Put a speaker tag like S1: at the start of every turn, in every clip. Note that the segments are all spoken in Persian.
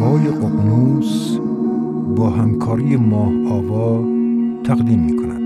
S1: نوای ققنوس با همکاری ماه آوا تقدیم می کند.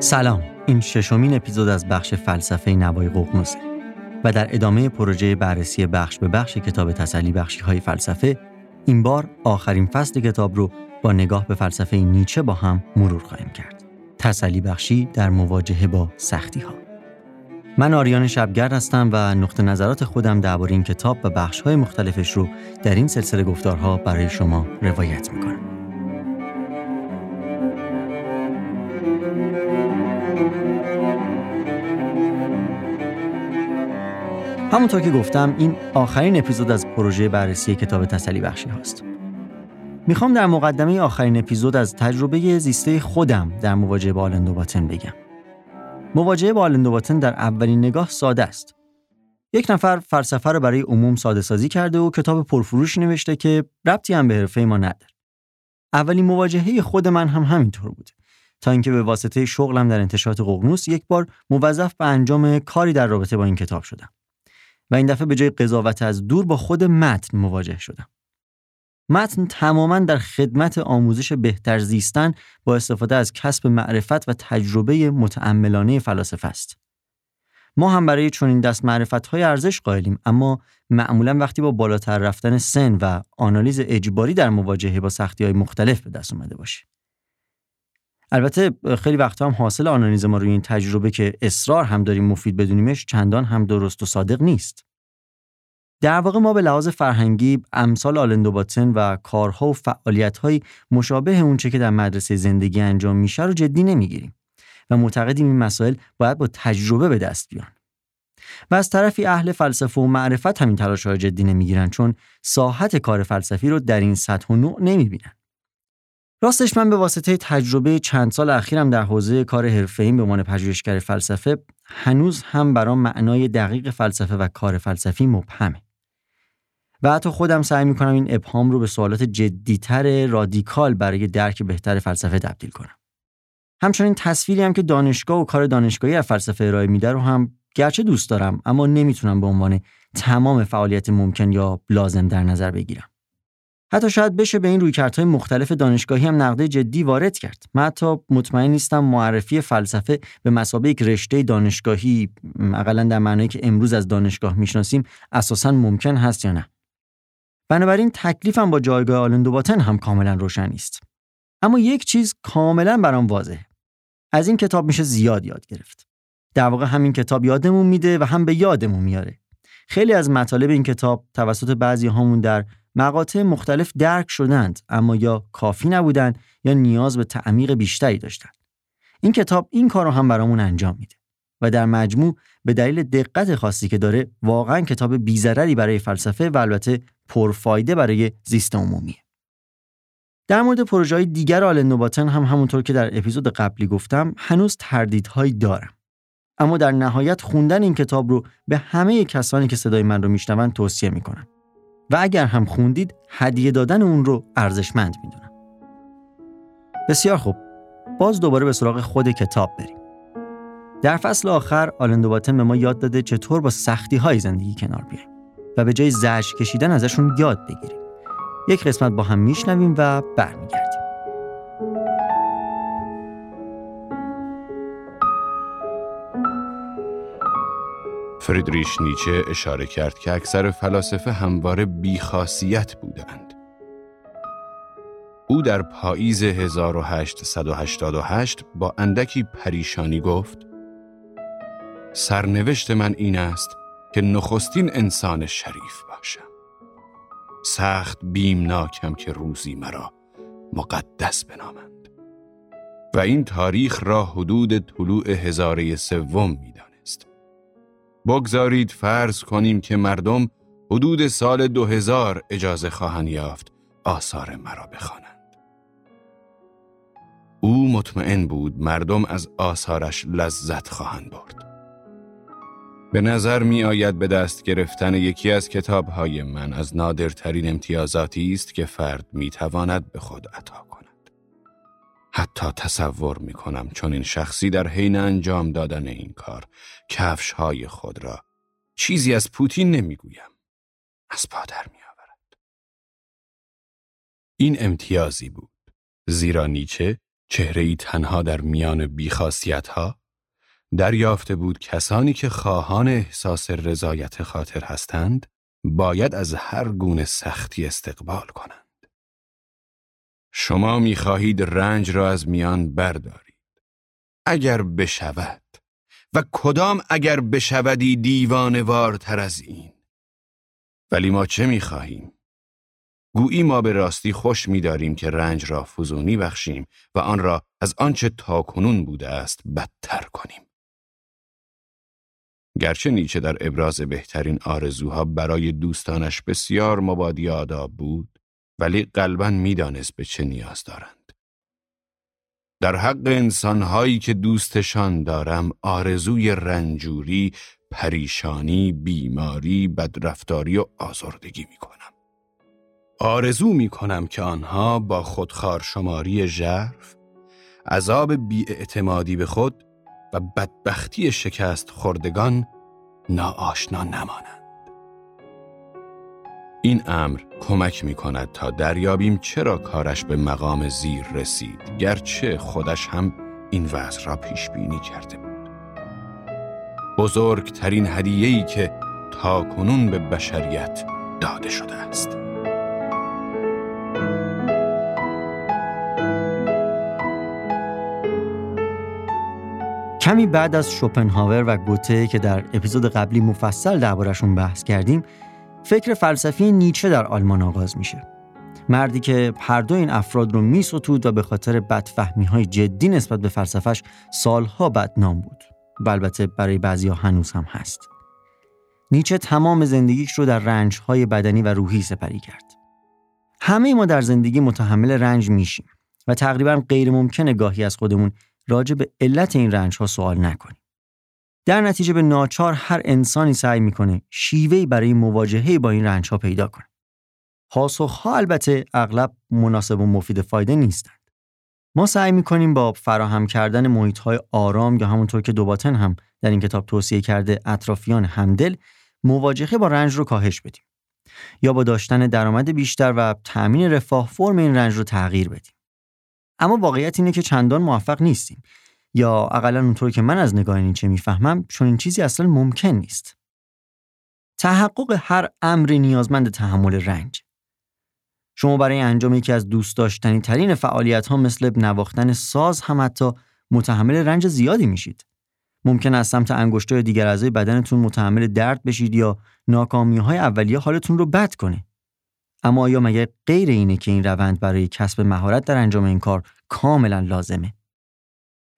S2: سلام این ششمین اپیزود از بخش فلسفه نوای ققنوسه و در ادامه پروژه بررسی بخش به بخش کتاب تسلی بخشی های فلسفه این بار آخرین فصل کتاب رو با نگاه به فلسفه نیچه با هم مرور خواهیم کرد. تسلی بخشی در مواجهه با سختی ها من آریان شبگرد هستم و نقطه نظرات خودم درباره این کتاب و بخش های مختلفش رو در این سلسله گفتارها برای شما روایت می‌کنم. همونطور که گفتم این آخرین اپیزود از پروژه بررسی کتاب تسلی بخشی هاست. می‌خوام در مقدمه آخرین اپیزود از تجربه زیسته خودم در مواجهه با آلندو باتن بگم. مواجهه با آلندو باتن در اولین نگاه ساده است. یک نفر فلسفه رو برای عموم ساده سازی کرده و کتاب پرفروش نوشته که ربطی هم به حرفه ما نداره. اولین مواجهه خود من هم همینطور بود. تا اینکه به واسطه شغلم در انتشارات ققنوس یک بار موظف به انجام کاری در رابطه با این کتاب شدم. و این دفعه به جای قضاوت از دور با خود متن مواجه شدم. متن تماما در خدمت آموزش بهتر زیستن با استفاده از کسب معرفت و تجربه متعملانه فلاسفه است. ما هم برای چنین دست معرفت های ارزش قائلیم اما معمولا وقتی با بالاتر رفتن سن و آنالیز اجباری در مواجهه با سختی های مختلف به دست اومده باشه. البته خیلی وقتا هم حاصل آنالیز ما روی این تجربه که اصرار هم داریم مفید بدونیمش چندان هم درست و صادق نیست. در واقع ما به لحاظ فرهنگی امثال آلندو باتن و کارها و فعالیت‌های مشابه اونچه که در مدرسه زندگی انجام میشه رو جدی نمی‌گیریم و معتقدیم این مسائل باید با تجربه به دست بیان. و از طرفی اهل فلسفه و معرفت همین تلاش جدی نمی‌گیرن چون ساحت کار فلسفی رو در این سطح و نوع نمی‌بینن. راستش من به واسطه تجربه چند سال اخیرم در حوزه کار حرفه‌ای به عنوان پژوهشگر فلسفه هنوز هم برام معنای دقیق فلسفه و کار فلسفی مبهمه. و حتی خودم سعی می‌کنم این ابهام رو به سوالات جدیتر رادیکال برای درک بهتر فلسفه تبدیل کنم. همچنین تصویری هم که دانشگاه و کار دانشگاهی از فلسفه ارائه میده رو هم گرچه دوست دارم اما نمی‌تونم به عنوان تمام فعالیت ممکن یا لازم در نظر بگیرم. حتی شاید بشه به این رویکردهای مختلف دانشگاهی هم نقده جدی وارد کرد. من حتی مطمئن نیستم معرفی فلسفه به مسابقه یک رشته دانشگاهی اقلا در معنایی که امروز از دانشگاه می‌شناسیم اساسا ممکن هست یا نه. بنابراین تکلیفم با جایگاه آلندو باتن هم کاملا روشن نیست. اما یک چیز کاملا برام واضحه. از این کتاب میشه زیاد یاد گرفت. در واقع همین کتاب یادمون میده و هم به یادمون میاره. خیلی از مطالب این کتاب توسط بعضی هامون در مقاطع مختلف درک شدند اما یا کافی نبودند یا نیاز به تعمیق بیشتری داشتند. این کتاب این کار رو هم برامون انجام میده و در مجموع به دلیل دقت خاصی که داره واقعا کتاب بیزرری برای فلسفه و البته پرفایده برای زیست عمومیه. در مورد پروژه های دیگر آل نوباتن هم همونطور که در اپیزود قبلی گفتم هنوز تردیدهایی دارم. اما در نهایت خوندن این کتاب رو به همه کسانی که صدای من رو میشنوند توصیه می‌کنم. و اگر هم خوندید هدیه دادن اون رو ارزشمند می‌دونم. بسیار خوب. باز دوباره به سراغ خود کتاب بریم. در فصل آخر آلندو باتن به ما یاد داده چطور با سختی های زندگی کنار بیایم و به جای زجر کشیدن ازشون یاد بگیریم. یک قسمت با هم میشنویم و برمیگردیم.
S3: فریدریش نیچه اشاره کرد که اکثر فلاسفه همواره بیخاصیت بودند. او در پاییز 1888 با اندکی پریشانی گفت سرنوشت من این است که نخستین انسان شریف باشم. سخت بیمناکم که روزی مرا مقدس بنامند. و این تاریخ را حدود طلوع هزاره سوم می‌دانست. بگذارید فرض کنیم که مردم حدود سال 2000 اجازه خواهند یافت آثار مرا بخوانند. او مطمئن بود مردم از آثارش لذت خواهند برد. به نظر می آید به دست گرفتن یکی از کتاب من از نادرترین امتیازاتی است که فرد می تواند به خود عطا کند. حتی تصور می کنم چون این شخصی در حین انجام دادن این کار کفش های خود را چیزی از پوتین نمی گویم. از پادر می آورد. این امتیازی بود. زیرا نیچه چهره تنها در میان بیخاصیت ها دریافته بود کسانی که خواهان احساس رضایت خاطر هستند باید از هر گونه سختی استقبال کنند. شما می‌خواهید رنج را از میان بردارید. اگر بشود و کدام اگر بشودی دیوانوارتر از این. ولی ما چه می‌خواهیم؟ گویی ما به راستی خوش می‌داریم که رنج را فزونی بخشیم و آن را از آنچه تاکنون بوده است بدتر کنیم. گرچه نیچه در ابراز بهترین آرزوها برای دوستانش بسیار مبادی آداب بود ولی قلبا می‌دانست به چه نیاز دارند. در حق انسانهایی که دوستشان دارم آرزوی رنجوری، پریشانی، بیماری، بدرفتاری و آزردگی می کنم. آرزو می کنم که آنها با خودخار شماری ژرف، عذاب بیاعتمادی به خود و بدبختی شکست خوردگان ناآشنا نمانند. این امر کمک می کند تا دریابیم چرا کارش به مقام زیر رسید گرچه خودش هم این وضع را پیش بینی کرده بود. بزرگترین هدیه‌ای که تا کنون به بشریت داده شده است.
S2: کمی بعد از شوپنهاور و گوته که در اپیزود قبلی مفصل دربارشون بحث کردیم فکر فلسفی نیچه در آلمان آغاز میشه. مردی که هر دو این افراد رو میستود و به خاطر بدفهمی های جدی نسبت به فلسفش سالها بدنام بود. و البته برای بعضی هنوز هم هست. نیچه تمام زندگیش رو در رنج های بدنی و روحی سپری کرد. همه ما در زندگی متحمل رنج میشیم و تقریبا غیر ممکنه گاهی از خودمون راجع به علت این رنج ها سوال نکنیم. در نتیجه به ناچار هر انسانی سعی می‌کنه شیوهی برای مواجهه با این رنج ها پیدا کنه. ها البته اغلب مناسب و مفید فایده نیستند. ما سعی می‌کنیم با فراهم کردن محیط های آرام یا همونطور که دوباتن هم در این کتاب توصیه کرده اطرافیان همدل مواجهه با رنج رو کاهش بدیم. یا با داشتن درآمد بیشتر و تأمین رفاه فرم این رنج رو تغییر بدیم. اما واقعیت اینه که چندان موفق نیستیم یا اقلا اونطور که من از نگاه چه می‌فهمم چون این چیزی اصلا ممکن نیست. تحقق هر امری نیازمند تحمل رنج. شما برای انجام یکی از دوست داشتنی ترین فعالیت ها مثل نواختن ساز هم حتی متحمل رنج زیادی میشید. ممکن است سمت انگشتای دیگر اعضای بدنتون متحمل درد بشید یا ناکامی های اولیه حالتون رو بد کنه. اما آیا مگه غیر اینه که این روند برای کسب مهارت در انجام این کار کاملا لازمه؟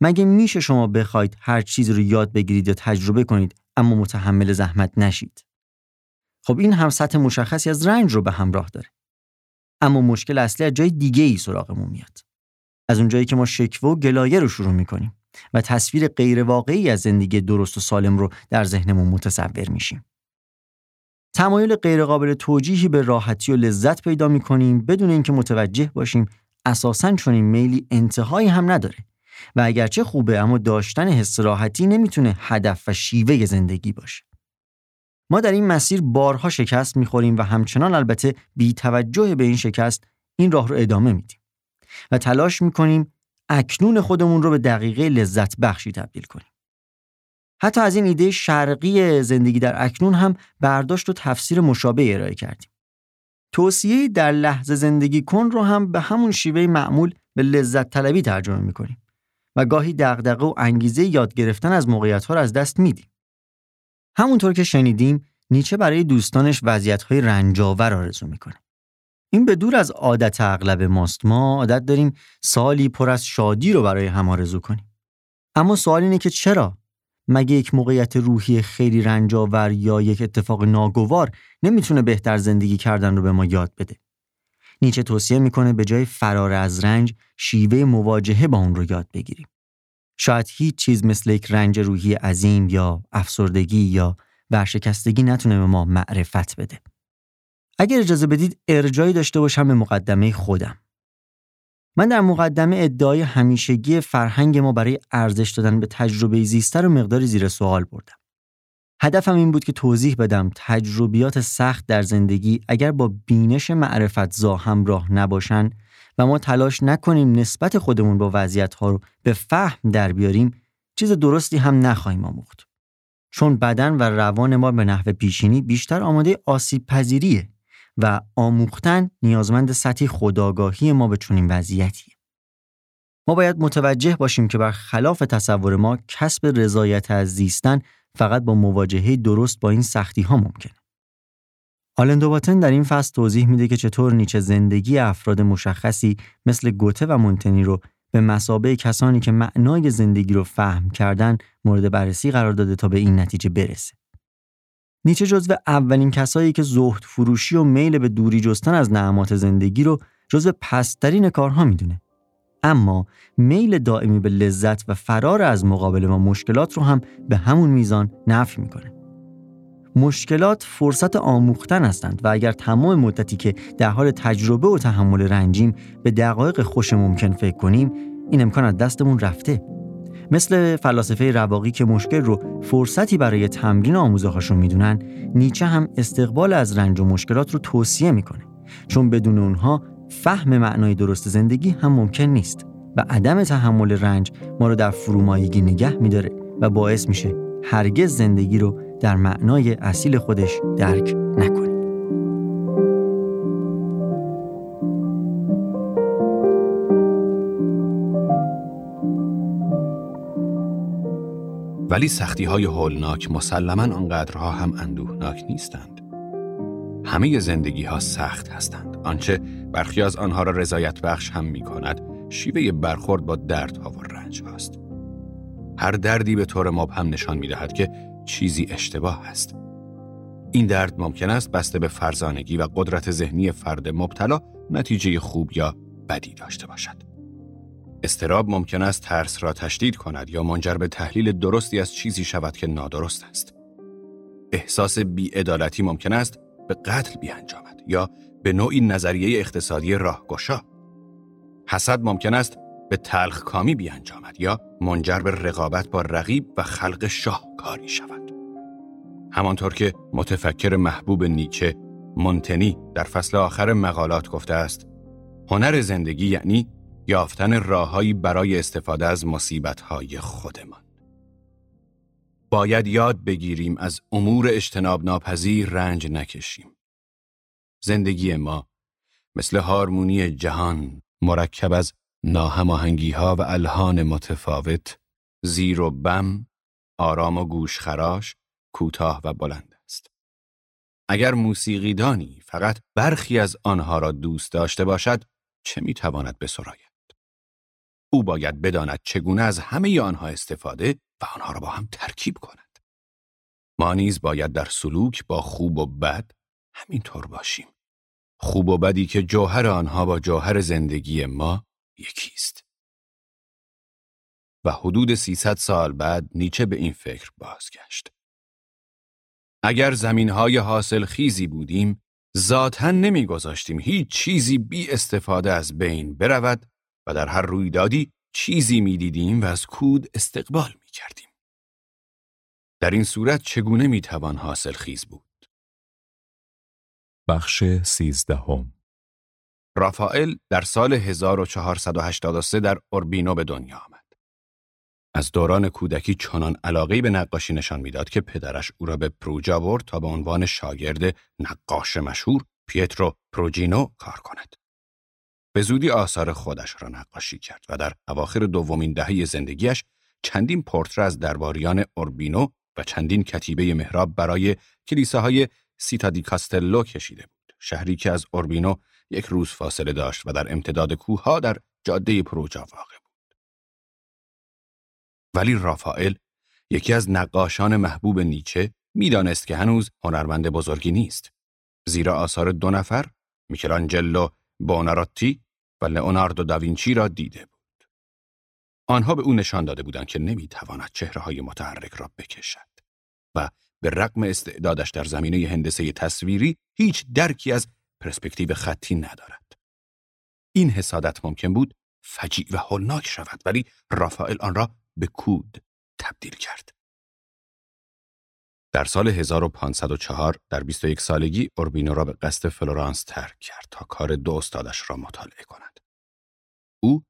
S2: مگه میشه شما بخواید هر چیزی رو یاد بگیرید یا تجربه کنید اما متحمل زحمت نشید؟ خب این هم سطح مشخصی از رنج رو به همراه داره. اما مشکل اصلی از جای دیگه ای سراغمون میاد. از اونجایی که ما شکوه و گلایه رو شروع می‌کنیم و تصویر غیر واقعی از زندگی درست و سالم رو در ذهنمون متصور میشیم. تمایل غیرقابل توجیهی به راحتی و لذت پیدا می کنیم بدون اینکه متوجه باشیم اساساً چون این میلی انتهایی هم نداره و اگرچه خوبه اما داشتن حس راحتی نمی‌تونه هدف و شیوه زندگی باشه. ما در این مسیر بارها شکست می‌خوریم و همچنان البته بی توجه به این شکست این راه رو ادامه میدیم و تلاش می‌کنیم اکنون خودمون رو به دقیقه لذت بخشی تبدیل کنیم. حتی از این ایده شرقی زندگی در اکنون هم برداشت و تفسیر مشابه ارائه کردیم. توصیه در لحظه زندگی کن رو هم به همون شیوه معمول به لذت طلبی ترجمه می‌کنیم و گاهی دغدغه و انگیزه یاد گرفتن از موقعیت ها رو از دست میدیم. همونطور که شنیدیم نیچه برای دوستانش وضعیت های رنجاور آرزو می‌کنه. این به دور از عادت اغلب ماست ما عادت داریم سالی پر از شادی رو برای هم آرزو کنیم. اما سوال اینه که چرا مگه یک موقعیت روحی خیلی رنجاور یا یک اتفاق ناگوار نمی‌تونه بهتر زندگی کردن رو به ما یاد بده نیچه توصیه می‌کنه به جای فرار از رنج شیوه مواجهه با اون رو یاد بگیریم شاید هیچ چیز مثل یک رنج روحی عظیم یا افسردگی یا ورشکستگی نتونه به ما معرفت بده. اگر اجازه بدید ارجایی داشته باشم به مقدمه خودم. من در مقدمه ادعای همیشگی فرهنگ ما برای ارزش دادن به تجربه زیسته رو مقداری زیر سوال بردم. هدفم این بود که توضیح بدم تجربیات سخت در زندگی اگر با بینش معرفت زا همراه نباشن و ما تلاش نکنیم نسبت خودمون با وضعیت ها رو به فهم در بیاریم چیز درستی هم نخواهیم آموخت. چون بدن و روان ما به نحو پیشینی بیشتر آماده آسیب پذیریه و آموختن نیازمند سطحی خداگاهی ما به چنین وضعیتی. ما باید متوجه باشیم که برخلاف تصور ما کسب رضایت از زیستن فقط با مواجهه درست با این سختی ها ممکنه. آلندوباتن در این فصل توضیح میده که چطور نیچه زندگی افراد مشخصی مثل گوته و مونتنی رو به مسابه کسانی که معنای زندگی رو فهم کردن مورد بررسی قرار داده تا به این نتیجه برسه. نیچه جزو اولین کسایی که زهد فروشی و میل به دوری جستن از نعمات زندگی رو جزو پسترین کارها می‌دونه. اما میل دائمی به لذت و فرار از مقابل ما مشکلات رو هم به همون میزان نفی می‌کنه. مشکلات فرصت آموختن هستند و اگر تمام مدتی که در حال تجربه و تحمل رنجیم به دقایق خوش ممکن فکر کنیم این امکان از دستمون رفته مثل فلاسفه رواقی که مشکل رو فرصتی برای تمرین آموزهاشون می‌دونن نیچه هم استقبال از رنج و مشکلات رو توصیه می‌کنه چون بدون اونها فهم معنای درست زندگی هم ممکن نیست و عدم تحمل رنج ما رو در فرومایگی نگه میداره و باعث میشه هرگز زندگی رو در معنای اصیل خودش درک نکنید.
S3: ولی سختی های هولناک مسلما آنقدرها هم اندوهناک نیستند. همه زندگی ها سخت هستند. آنچه برخی از آنها را رضایت بخش هم می کند شیوه برخورد با دردها و رنج هاست. هر دردی به طور مبهم نشان می دهد که چیزی اشتباه است. این درد ممکن است بسته به فرزانگی و قدرت ذهنی فرد مبتلا نتیجه خوب یا بدی داشته باشد. استراب ممکن است ترس را تشدید کند یا منجر به تحلیل درستی از چیزی شود که نادرست است. احساس بیعدالتی ممکن است به قتل بیانجامد یا به نوعی نظریه اقتصادی راهگشا. حسد ممکن است به تلخ کامی بیانجامد یا منجر به رقابت با رقیب و خلق شاهکاری شود. همانطور که متفکر محبوب نیچه مونتنی در فصل آخر مقالات گفته است هنر زندگی یعنی یافتن راههایی برای استفاده از مصیبتهای خودمان. باید یاد بگیریم از امور اجتناب ناپذیر رنج نکشیم. زندگی ما مثل هارمونی جهان مرکب از ناهماهنگی ها و الهان متفاوت زیر و بم آرام و گوشخراش کوتاه و بلند است اگر موسیقیدانی فقط برخی از آنها را دوست داشته باشد چه می‌تواند بسراید او باید بداند چگونه از همه آنها استفاده و آنها را با هم ترکیب کند ما نیز باید در سلوک با خوب و بد همینطور باشیم خوب و بدی که جوهر آنها با جوهر زندگی ما یکیست. و حدود 300 سال بعد نیچه به این فکر بازگشت. اگر زمین های حاصل خیزی بودیم، ذاتا نمیگذاشتیم هیچ چیزی بی استفاده از بین برود و در هر رویدادی چیزی می‌دیدیم و از کود استقبال می کردیم. در این صورت چگونه می توان حاصل خیز بود؟
S4: بخش سیزدهم
S3: رافائل در سال 1483 در اوربینو به دنیا آمد. از دوران کودکی چنان علاقه به نقاشی نشان می‌داد که پدرش او را به پروجا برد تا به عنوان شاگرد نقاش مشهور پیترو پروجینو کار کند. به زودی آثار خودش را نقاشی کرد و در اواخر دومین دهه زندگیش چندین پورتره از درباریان اوربینو و چندین کتیبه محراب برای کلیساهای سیتادی کاستلو کشیده بود. شهری که از اوربینو یک روز فاصله داشت و در امتداد کوه در جاده پروجا واقع بود. ولی رافائل یکی از نقاشان محبوب نیچه می‌دانست که هنوز هنرمند بزرگی نیست. زیرا آثار دو نفر میکلانجلو بوناراتی و لئوناردو داوینچی را دیده بود. آنها به او نشان داده بودند که نمی‌تواند چهره های متحرک را بکشد و به رغم استعدادش در زمینه هندسه تصویری هیچ درکی از پرسپکتیو خطی ندارد. این حسادت ممکن بود فجیع و هولناک شود ولی رافائل آن را به کود تبدیل کرد. در سال 1504 در 21 سالگی اوربینو را به قصد فلورانس ترک کرد تا کار دو استادش را مطالعه کند. او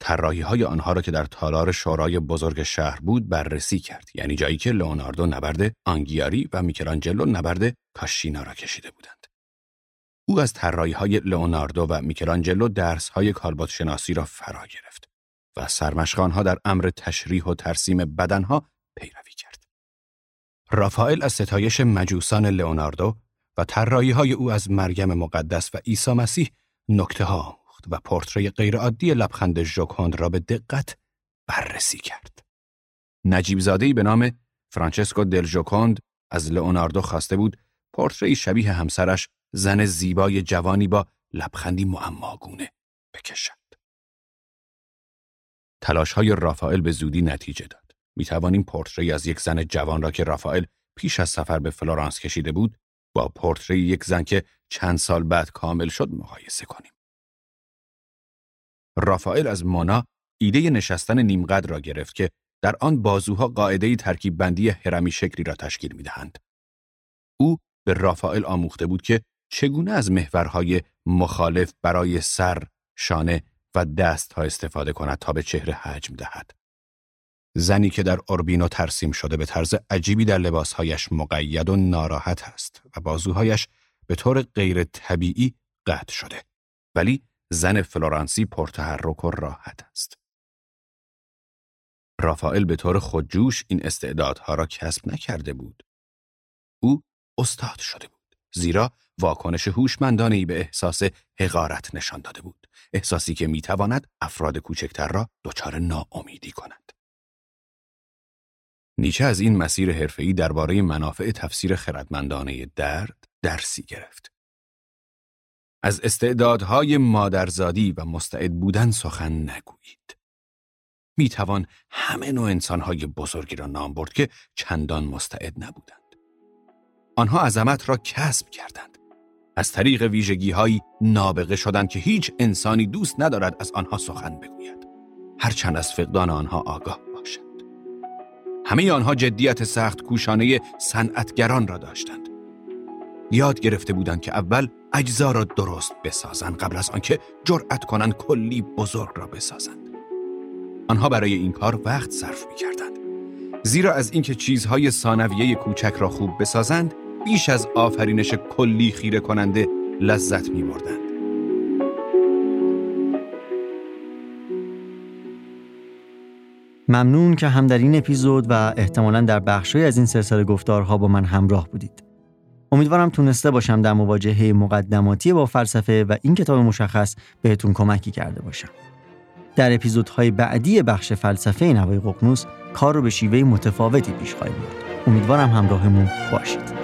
S3: طراحی های آنها را که در تالار شورای بزرگ شهر بود بررسی کرد یعنی جایی که لئوناردو نبرد آنگیاری و میکلانجلو نبرد کاشینا را کشیده بودند. او از طراحی های لئوناردو و میکلانجلو درس های کالبوت شناسی را فرا گرفت و سرمشقانها در امر تشریح و ترسیم بدنها پیروی کرد. رافائل از ستایش مجوسان لئوناردو و طراحی های او از مریم مقدس و عیسی مسیح نکته ها و پورتری غیرعادی لبخند ژوکوند را به دقت بررسی کرد. نجیب زادهی به نام فرانچسکو دل ژوکوند از لئوناردو خواسته بود پورتری شبیه همسرش زن زیبای جوانی با لبخندی معماگونه بکشد. تلاش های رافائل به زودی نتیجه داد. می توانیم پرتره‌ای از یک زن جوان را که رافائل پیش از سفر به فلورانس کشیده بود با پرتره یک زن که چند سال بعد کامل شد مقایسه کنیم. رافائل از مونالیزا ایده نشستن نیم‌قد را گرفت که در آن بازوها قاعده ترکیب بندی هرمی شکلی را تشکیل می دهند. او به رافائل آموخته بود که چگونه از محورهای مخالف برای سر، شانه و دست ها استفاده کند تا به چهره حجم دهد. زنی که در اوربینو ترسیم شده به طرز عجیبی در لباسهایش مقید و ناراحت است و بازوهایش به طور غیر طبیعی قطع شده. ولی زن فلورانسی پرتحرک و راحت است. رافائل به طور خودجوش این استعدادها را کسب نکرده بود. او استاد شده بود. زیرا واکنش هوشمندانه به احساس حقارت نشان داده بود. احساسی که می‌تواند افراد کوچکتر را دچار ناامیدی کند. نیچه از این مسیر حرفه‌ای درباره منافع تفسیر خردمندانه درد درسی گرفت. از استعدادهای مادرزادی و مستعد بودن سخن نگویید. می توان همه نوع انسانهای بزرگی را نام برد که چندان مستعد نبودند. آنها عظمت را کسب کردند. از طریق ویژگی نابغه شدند که هیچ انسانی دوست ندارد از آنها سخن بگوید. هرچند از فقدان آنها آگاه باشند. همه آنها جدیت سخت کوشانه صنعتگران را داشتند. یاد گرفته بودند که اول اجزا را درست بسازند قبل از آنکه جرأت کنند کلی بزرگ را بسازند. آنها برای این کار وقت صرف می کردند. زیرا از اینکه چیزهای ثانویه کوچک را خوب بسازند بیش از آفرینش کلی خیره کننده لذت می بردند.
S2: ممنون که هم در این اپیزود و احتمالا در بخشی از این سلسله گفتارها با من همراه بودید. امیدوارم تونسته باشم در مواجهه مقدماتی با فلسفه و این کتاب مشخص بهتون کمکی کرده باشم. در اپیزودهای بعدی بخش فلسفه نوای ققنوس کار رو به شیوه متفاوتی پیش خواهیم برد. امیدوارم همراهمون باشید.